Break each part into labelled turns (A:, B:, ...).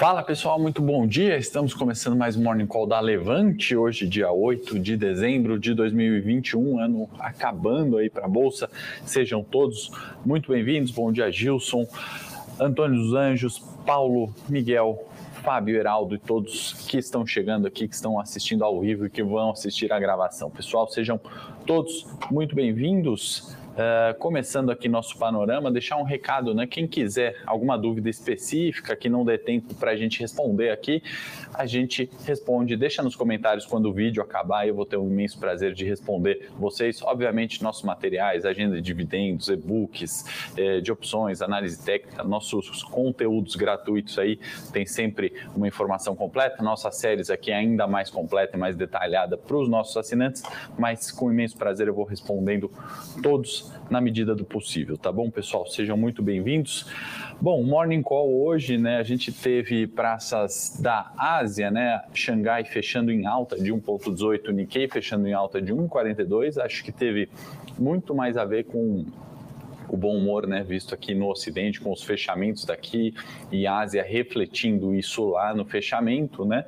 A: Fala pessoal, muito bom dia. Estamos começando mais um Morning Call da Levante, hoje, dia 8 de dezembro de 2021, ano acabando aí para a Bolsa. Sejam todos muito bem-vindos. Bom dia, Gilson, Antônio dos Anjos, Paulo, Miguel, Fábio, Heraldo e todos que estão chegando aqui, que estão assistindo ao vivo e que vão assistir a gravação. Pessoal, sejam todos muito bem-vindos. Uh, começando aqui nosso panorama, deixar um recado, né? Quem quiser alguma dúvida específica que não dê tempo para a gente responder aqui, a gente responde. Deixa nos comentários quando o vídeo acabar, eu vou ter um imenso prazer de responder vocês. Obviamente, nossos materiais, agenda de dividendos, e-books, eh, de opções, análise técnica, nossos conteúdos gratuitos aí, tem sempre uma informação completa. Nossas séries aqui é ainda mais completa e mais detalhada para os nossos assinantes, mas com imenso prazer eu vou respondendo todos na medida do possível, tá bom, pessoal? Sejam muito bem-vindos. Bom, Morning Call hoje, né? A gente teve praças da Ásia, né? Xangai fechando em alta de 1,18, Nikkei fechando em alta de 1,42. Acho que teve muito mais a ver com o bom humor, né, visto aqui no Ocidente, com os fechamentos daqui e Ásia refletindo isso lá no fechamento, né,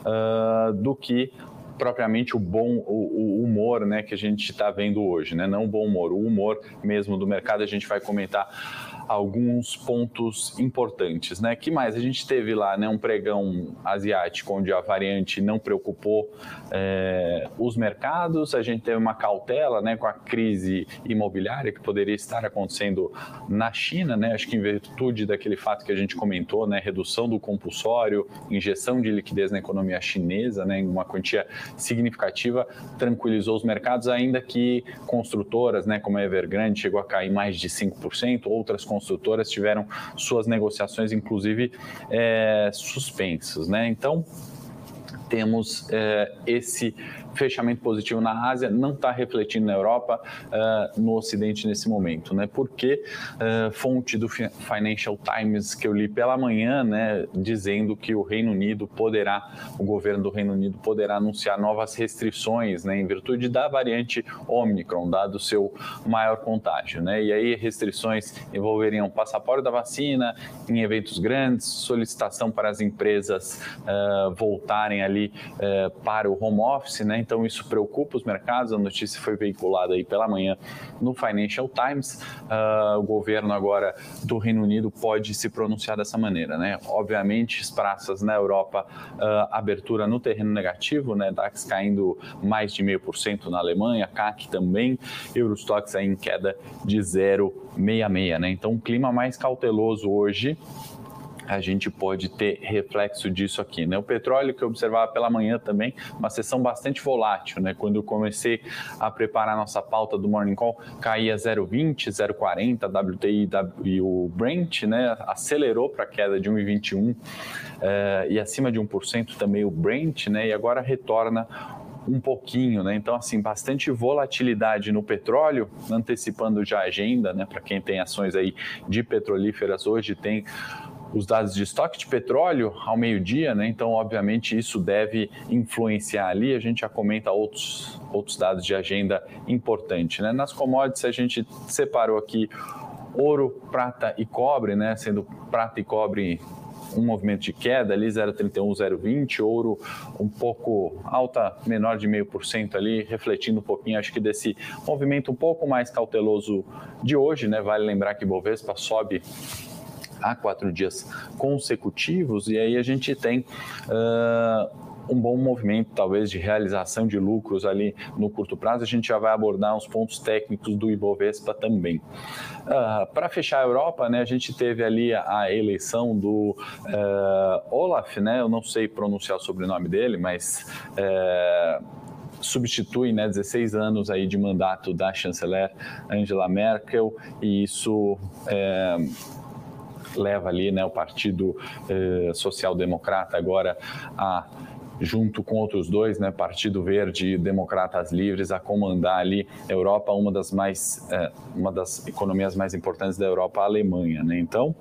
A: uh, do que propriamente o bom o, o humor né, que a gente está vendo hoje, né? não o bom humor, o humor mesmo do mercado, a gente vai comentar alguns pontos importantes, né? Que mais? A gente teve lá, né, um pregão asiático onde a variante não preocupou é, os mercados. A gente teve uma cautela, né, com a crise imobiliária que poderia estar acontecendo na China, né? Acho que em virtude daquele fato que a gente comentou, né, redução do compulsório, injeção de liquidez na economia chinesa, né, em uma quantia significativa, tranquilizou os mercados, ainda que construtoras, né, como a Evergrande chegou a cair mais de 5%, outras construtoras tiveram suas negociações, inclusive, é, suspensas. Né? Então, temos é, esse fechamento positivo na Ásia não está refletindo na Europa, uh, no Ocidente nesse momento, né? Porque uh, fonte do Financial Times que eu li pela manhã, né, dizendo que o Reino Unido poderá, o governo do Reino Unido poderá anunciar novas restrições, né, em virtude da variante Omicron, dado o seu maior contágio, né? E aí restrições envolveriam passaporte da vacina em eventos grandes, solicitação para as empresas uh, voltarem ali para o home office, né? Então isso preocupa os mercados. A notícia foi veiculada aí pela manhã no Financial Times. Uh, o governo agora do Reino Unido pode se pronunciar dessa maneira, né? Obviamente, as praças na Europa, uh, abertura no terreno negativo, né? DAX caindo mais de meio por cento na Alemanha, CAC também, Eurostox aí em queda de 0,66, né? Então, clima mais cauteloso hoje a gente pode ter reflexo disso aqui. Né? O petróleo que eu observava pela manhã também, uma sessão bastante volátil. Né? Quando eu comecei a preparar a nossa pauta do Morning Call, caía 0,20, 0,40, WTI e o Brent, né? acelerou para a queda de 1,21 eh, e acima de 1% também o Brent, né? e agora retorna um pouquinho, né? Então, assim, bastante volatilidade no petróleo, antecipando já a agenda, né? Para quem tem ações aí de petrolíferas hoje, tem os dados de estoque de petróleo ao meio-dia, né? Então, obviamente, isso deve influenciar ali. A gente já comenta outros, outros dados de agenda importante, né? Nas commodities, a gente separou aqui ouro, prata e cobre, né? Sendo prata e cobre um movimento de queda ali, 0,31, 0,20, ouro um pouco alta, menor de meio por cento ali, refletindo um pouquinho, acho que desse movimento um pouco mais cauteloso de hoje, né? Vale lembrar que Bovespa sobe há quatro dias consecutivos, e aí a gente tem uh, um bom movimento, talvez, de realização de lucros ali no curto prazo. A gente já vai abordar os pontos técnicos do Ibovespa também. Uh, Para fechar a Europa, né, a gente teve ali a, a eleição do uh, Olaf, né, eu não sei pronunciar o sobrenome dele, mas. Uh, substitui né, 16 anos aí de mandato da chanceler Angela Merkel e isso é, leva ali né, o Partido eh, Social Democrata agora a junto com outros dois, né, Partido Verde e Democratas Livres, a comandar ali a Europa, uma das mais, eh, uma das economias mais importantes da Europa, a Alemanha, né? Então,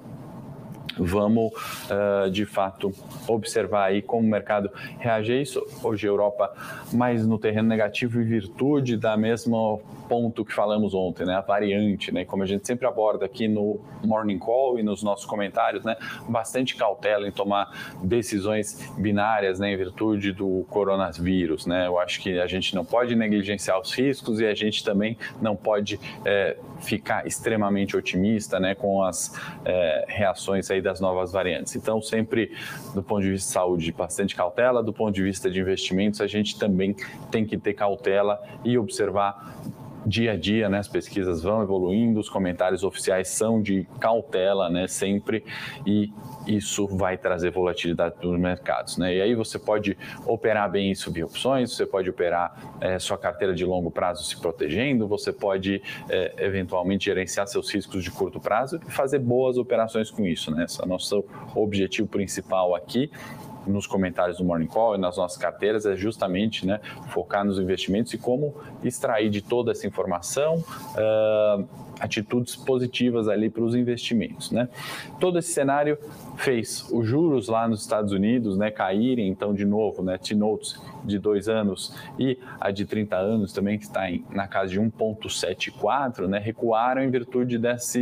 A: vamos uh, de fato observar aí como o mercado reage a isso. Hoje a Europa mais no terreno negativo em virtude da mesma ponto que falamos ontem, né, a variante, né, como a gente sempre aborda aqui no Morning Call e nos nossos comentários, né, bastante cautela em tomar decisões binárias, né, em virtude do coronavírus, né, eu acho que a gente não pode negligenciar os riscos e a gente também não pode é, ficar extremamente otimista, né, com as é, reações aí das novas variantes. Então, sempre do ponto de vista de saúde, bastante cautela, do ponto de vista de investimentos, a gente também tem que ter cautela e observar dia a dia, né, as pesquisas vão evoluindo, os comentários oficiais são de cautela, né, sempre, e isso vai trazer volatilidade nos mercados, né? E aí você pode operar bem isso via opções, você pode operar é, sua carteira de longo prazo se protegendo, você pode é, eventualmente gerenciar seus riscos de curto prazo e fazer boas operações com isso, né? Esse é o nosso objetivo principal aqui nos comentários do Morning Call e nas nossas carteiras é justamente né, focar nos investimentos e como extrair de toda essa informação uh, atitudes positivas ali para os investimentos. Né? Todo esse cenário fez os juros lá nos Estados Unidos né, caírem, então, de novo, né, T-Notes de dois anos e a de 30 anos também, que está em, na casa de 1,74, né, recuaram em virtude dessa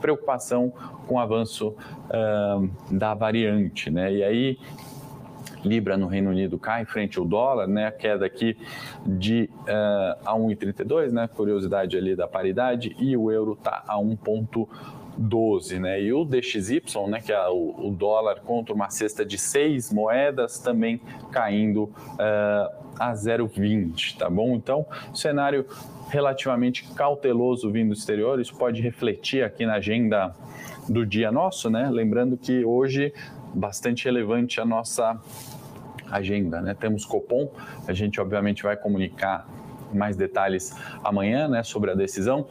A: preocupação com o avanço uh, da variante. Né? E aí, Libra no Reino Unido cai frente ao dólar, né? A queda aqui de uh, a 1,32, né? Curiosidade ali da paridade e o euro tá a 1,12, né? E o DXY, né? Que é o, o, dólar contra uma cesta de seis moedas também caindo uh, a 0,20, tá bom? Então, cenário relativamente cauteloso vindo do exterior, isso pode refletir aqui na agenda do dia nosso, né? Lembrando que hoje bastante relevante a nossa agenda. Né? Temos Copom, a gente obviamente vai comunicar mais detalhes amanhã né, sobre a decisão.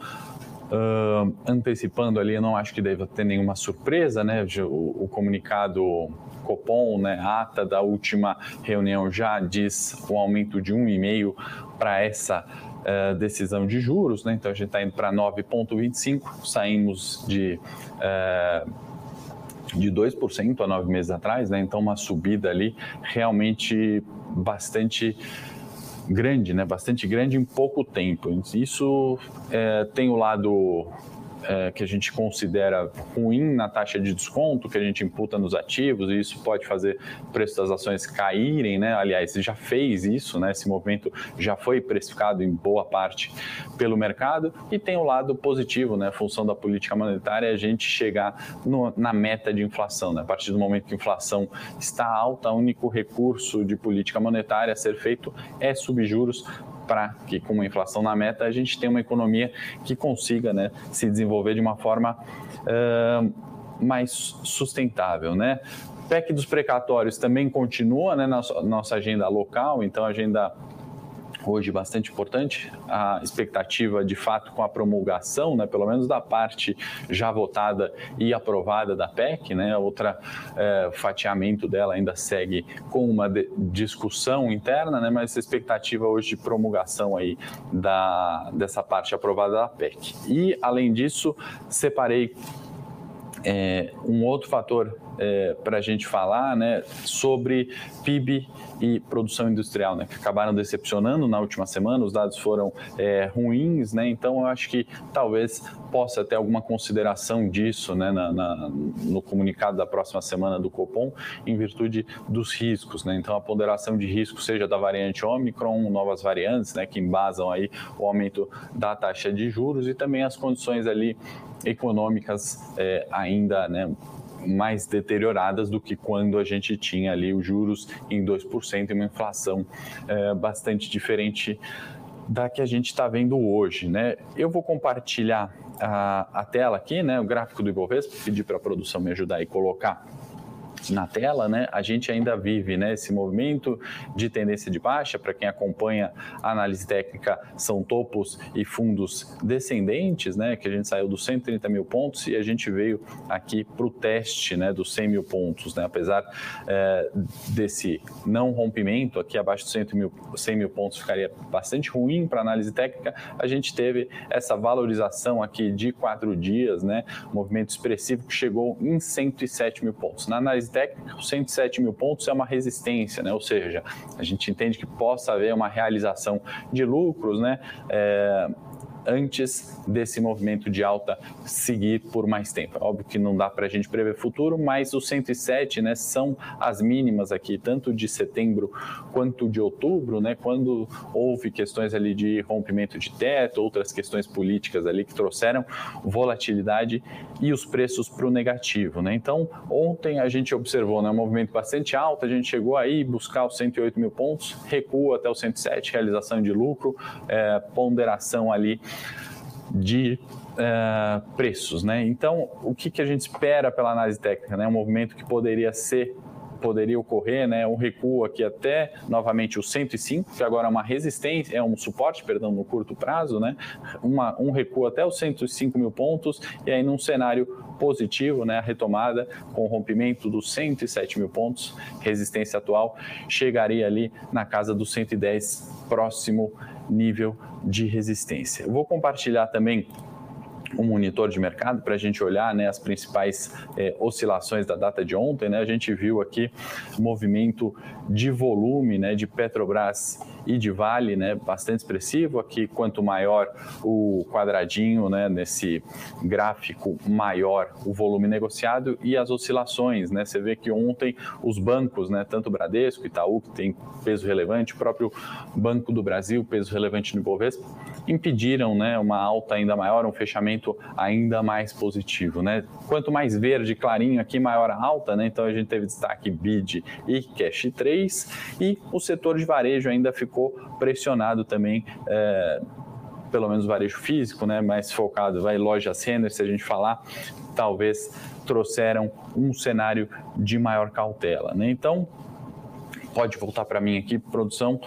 A: Uh, antecipando ali, eu não acho que deva ter nenhuma surpresa, né? O, o comunicado Copom, né, ata da última reunião já diz um aumento de 1,5 para essa uh, decisão de juros, né? Então a gente está indo para 9,25, saímos de uh, de 2% há nove meses atrás, né? então uma subida ali realmente bastante grande, né? bastante grande em pouco tempo. Isso é, tem o lado é, que a gente considera ruim na taxa de desconto que a gente imputa nos ativos, e isso pode fazer o preço das ações caírem, né? Aliás, já fez isso, né? Esse movimento já foi precificado em boa parte pelo mercado, e tem o lado positivo, né? Função da política monetária é a gente chegar no, na meta de inflação, né? A partir do momento que a inflação está alta, o único recurso de política monetária a ser feito é subjuros para que, com uma inflação na meta, a gente tenha uma economia que consiga né, se desenvolver de uma forma uh, mais sustentável. Né? PEC dos precatórios também continua né, na nossa agenda local, então a agenda hoje bastante importante, a expectativa de fato com a promulgação, né, pelo menos da parte já votada e aprovada da PEC, né, outra é, fatiamento dela ainda segue com uma discussão interna, né, mas expectativa hoje de promulgação aí da, dessa parte aprovada da PEC. E, além disso, separei é, um outro fator é, para a gente falar né, sobre PIB e produção industrial, né, que acabaram decepcionando na última semana, os dados foram é, ruins, né, então eu acho que talvez possa ter alguma consideração disso né, na, na, no comunicado da próxima semana do Copom, em virtude dos riscos. Né, então a ponderação de risco, seja da variante Omicron, novas variantes, né, que embasam aí o aumento da taxa de juros e também as condições ali econômicas é, ainda né, mais deterioradas do que quando a gente tinha ali os juros em 2% e uma inflação é, bastante diferente da que a gente está vendo hoje. Né? Eu vou compartilhar a, a tela aqui, né, o gráfico do Ibovespa, pedir para a produção me ajudar e colocar na tela, né, a gente ainda vive né, esse movimento de tendência de baixa. Para quem acompanha a análise técnica, são topos e fundos descendentes, né, que a gente saiu dos 130 mil pontos e a gente veio aqui para o teste né, dos 100 mil pontos. Né, apesar é, desse não rompimento aqui abaixo dos 100 mil, 100 mil pontos ficaria bastante ruim para análise técnica, a gente teve essa valorização aqui de quatro dias, né, movimento expressivo que chegou em 107 mil pontos. Na análise técnica, 107 mil pontos é uma resistência, né? ou seja, a gente entende que possa haver uma realização de lucros, né? É, antes desse movimento de alta seguir por mais tempo. É óbvio que não dá para a gente prever futuro, mas os 107 né, são as mínimas aqui, tanto de setembro quanto de outubro, né, quando houve questões ali de rompimento de teto, outras questões políticas ali que trouxeram volatilidade e os preços para o negativo. Né? Então, ontem a gente observou né, um movimento bastante alto, a gente chegou aí buscar os 108 mil pontos, recua até os 107, realização de lucro, é, ponderação ali de uh, preços, né? Então, o que, que a gente espera pela análise técnica, né? Um movimento que poderia ser poderia ocorrer, né, um recuo aqui até novamente o 105, que agora é uma resistência, é um suporte, perdão, no curto prazo, né, uma, um recuo até os 105 mil pontos, e aí num cenário positivo, né, a retomada com o rompimento dos 107 mil pontos, resistência atual, chegaria ali na casa dos 110, próximo nível de resistência. Eu vou compartilhar também um monitor de mercado para a gente olhar né, as principais é, oscilações da data de ontem. Né? A gente viu aqui movimento de volume né, de Petrobras e de Vale né, bastante expressivo. Aqui, quanto maior o quadradinho né, nesse gráfico, maior o volume negociado e as oscilações. Né? Você vê que ontem os bancos, né, tanto Bradesco, Itaú, que tem peso relevante, o próprio Banco do Brasil, peso relevante no Ibovespa, impediram né, uma alta ainda maior, um fechamento ainda mais positivo. Né? Quanto mais verde clarinho aqui, maior a alta, né? então a gente teve destaque BID e Cash 3 e o setor de varejo ainda ficou pressionado também. É, pelo menos varejo físico, né, mais focado, vai loja Renner, se a gente falar, talvez trouxeram um cenário de maior cautela, né? Então, pode voltar para mim aqui, produção.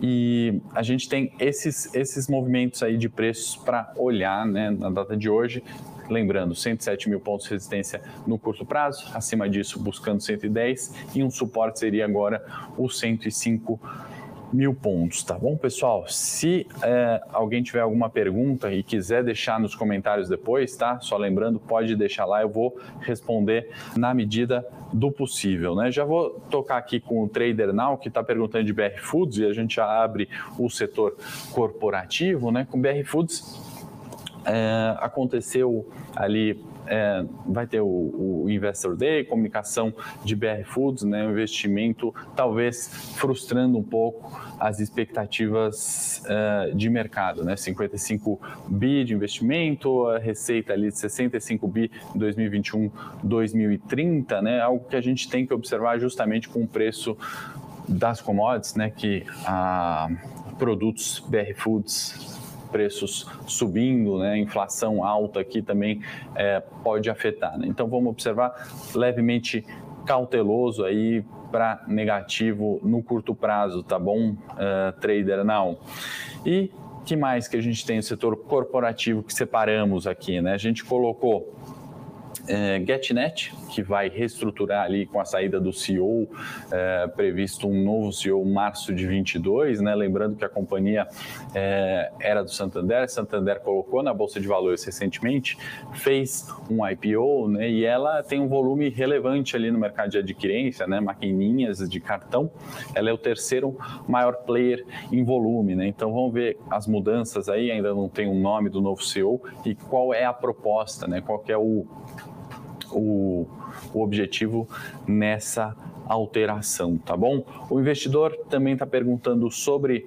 A: E a gente tem esses, esses movimentos aí de preços para olhar né, na data de hoje. Lembrando, 107 mil pontos de resistência no curto prazo, acima disso buscando 110 e um suporte seria agora o 105 mil pontos, tá bom, pessoal? Se é, alguém tiver alguma pergunta e quiser deixar nos comentários depois, tá? Só lembrando, pode deixar lá, eu vou responder na medida do possível, né? Já vou tocar aqui com o Trader Now, que está perguntando de BR Foods, e a gente já abre o setor corporativo, né? Com BR Foods, é, aconteceu ali é, vai ter o, o, Investor Day, comunicação de BR Foods, né, um investimento talvez frustrando um pouco as expectativas uh, de mercado, né, 55 bi de investimento, a receita ali de 65 bi em 2021, 2030, né, algo que a gente tem que observar justamente com o preço das commodities, né, que a produtos BR Foods preços subindo, né, inflação alta aqui também é, pode afetar. Né? Então vamos observar levemente cauteloso aí para negativo no curto prazo, tá bom, uh, trader não. E que mais que a gente tem no setor corporativo que separamos aqui, né? A gente colocou é, GetNet, que vai reestruturar ali com a saída do CEO, é, previsto um novo CEO março de 22, né? Lembrando que a companhia é, era do Santander, Santander colocou na Bolsa de Valores recentemente, fez um IPO, né? E ela tem um volume relevante ali no mercado de adquirência, né? Maquininhas de cartão, ela é o terceiro maior player em volume, né? Então vamos ver as mudanças aí, ainda não tem o um nome do novo CEO e qual é a proposta, né? Qual é o o, o objetivo nessa alteração, tá bom? O investidor também está perguntando sobre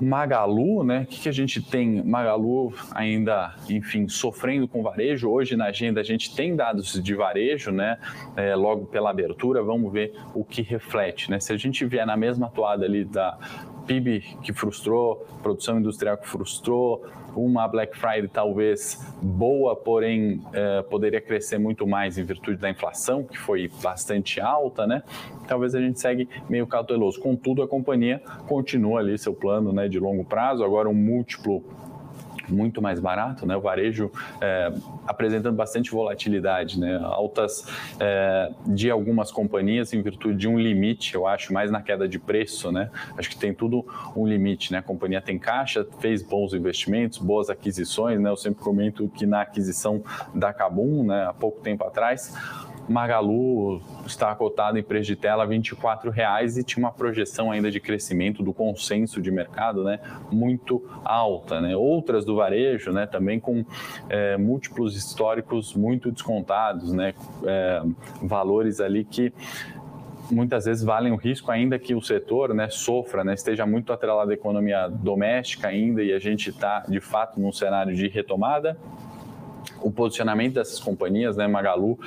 A: Magalu, né? O que, que, a gente tem? Magalu ainda, enfim, sofrendo com varejo. Hoje na agenda a gente tem dados de varejo, né? É, logo pela abertura, vamos ver o que reflete, né? Se a gente vier na mesma toada ali da PIB que frustrou, produção industrial que frustrou, uma Black Friday talvez boa, porém é, poderia crescer muito mais em virtude da inflação, que foi bastante alta, né? Talvez a gente segue meio cauteloso. Contudo, a companhia continua ali seu plano né, de longo prazo, agora um múltiplo muito mais barato, né? O varejo é, apresentando bastante volatilidade, né? Altas é, de algumas companhias em virtude de um limite, eu acho, mais na queda de preço, né? Acho que tem tudo um limite, né? A companhia tem caixa, fez bons investimentos, boas aquisições, né? Eu sempre comento que na aquisição da Cabum, né? Há pouco tempo atrás, Magalu está cotado em preço de tela R$ 24,00 e tinha uma projeção ainda de crescimento do consenso de mercado né, muito alta. Né? Outras do varejo né, também com é, múltiplos históricos muito descontados, né, é, valores ali que muitas vezes valem o risco, ainda que o setor né, sofra, né, esteja muito atrelado à economia doméstica ainda e a gente está, de fato, num cenário de retomada o posicionamento dessas companhias, né, Magalu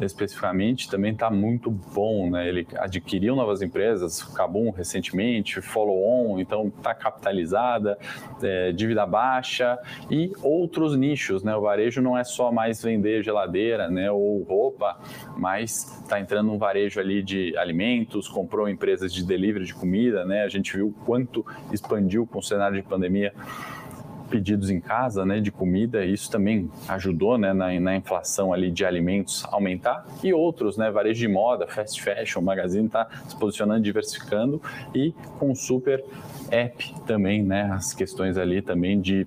A: especificamente, também está muito bom, né? Ele adquiriu novas empresas, Cabum recentemente, Follow On, então está capitalizada, é, dívida baixa e outros nichos, né? O varejo não é só mais vender geladeira, né, ou roupa, mas está entrando um varejo ali de alimentos, comprou empresas de delivery de comida, né? A gente viu quanto expandiu com o cenário de pandemia pedidos em casa, né, de comida, isso também ajudou, né, na, na, inflação ali de alimentos aumentar e outros, né, varejo de moda, fast fashion, magazine está se posicionando, diversificando e com super app também, né, as questões ali também de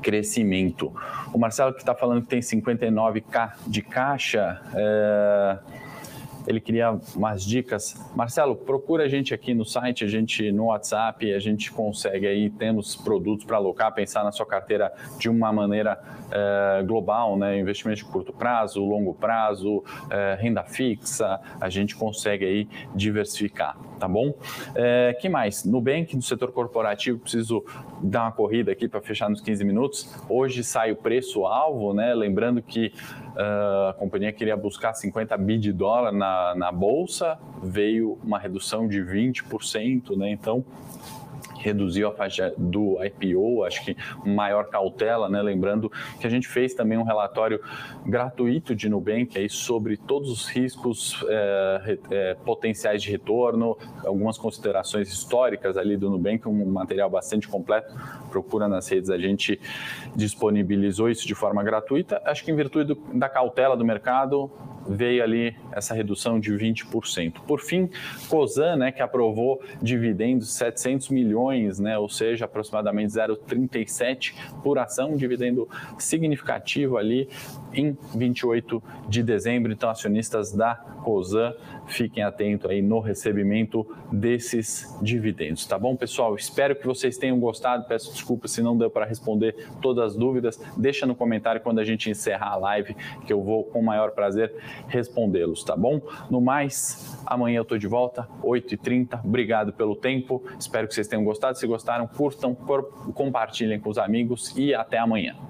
A: crescimento. O Marcelo que está falando que tem 59k de caixa, é ele queria umas dicas. Marcelo, procura a gente aqui no site, a gente no WhatsApp, a gente consegue aí, temos produtos para alocar, pensar na sua carteira de uma maneira é, global, né? Investimento de curto prazo, longo prazo, é, renda fixa, a gente consegue aí diversificar, tá bom? É, que mais? Nubank, no setor corporativo, preciso dar uma corrida aqui para fechar nos 15 minutos. Hoje sai o preço-alvo, né? Lembrando que uh, a companhia queria buscar 50 bi de dólar na na, bolsa, veio uma redução de 20%, né? Então, reduziu a faixa do IPO, acho que maior cautela, né? Lembrando que a gente fez também um relatório gratuito de Nubank aí sobre todos os riscos é, é, potenciais de retorno, algumas considerações históricas ali do Nubank, um material bastante completo. Procura nas redes, a gente disponibilizou isso de forma gratuita. Acho que em virtude do, da cautela do mercado, veio ali essa redução de 20%. Por fim, Cosan, né, que aprovou dividendos 700 milhões, né, ou seja, aproximadamente 0,37 por ação, um dividendo significativo ali em 28 de dezembro. Então, acionistas da Cosan, fiquem atentos aí no recebimento desses dividendos, tá bom, pessoal? Espero que vocês tenham gostado. Peço desculpas se não deu para responder todas as dúvidas. Deixa no comentário quando a gente encerrar a live, que eu vou com o maior prazer respondê-los, tá bom? No mais, amanhã eu tô de volta, 8h30. Obrigado pelo tempo. Espero que vocês tenham gostado. Se gostaram, curtam, compartilhem com os amigos e até amanhã.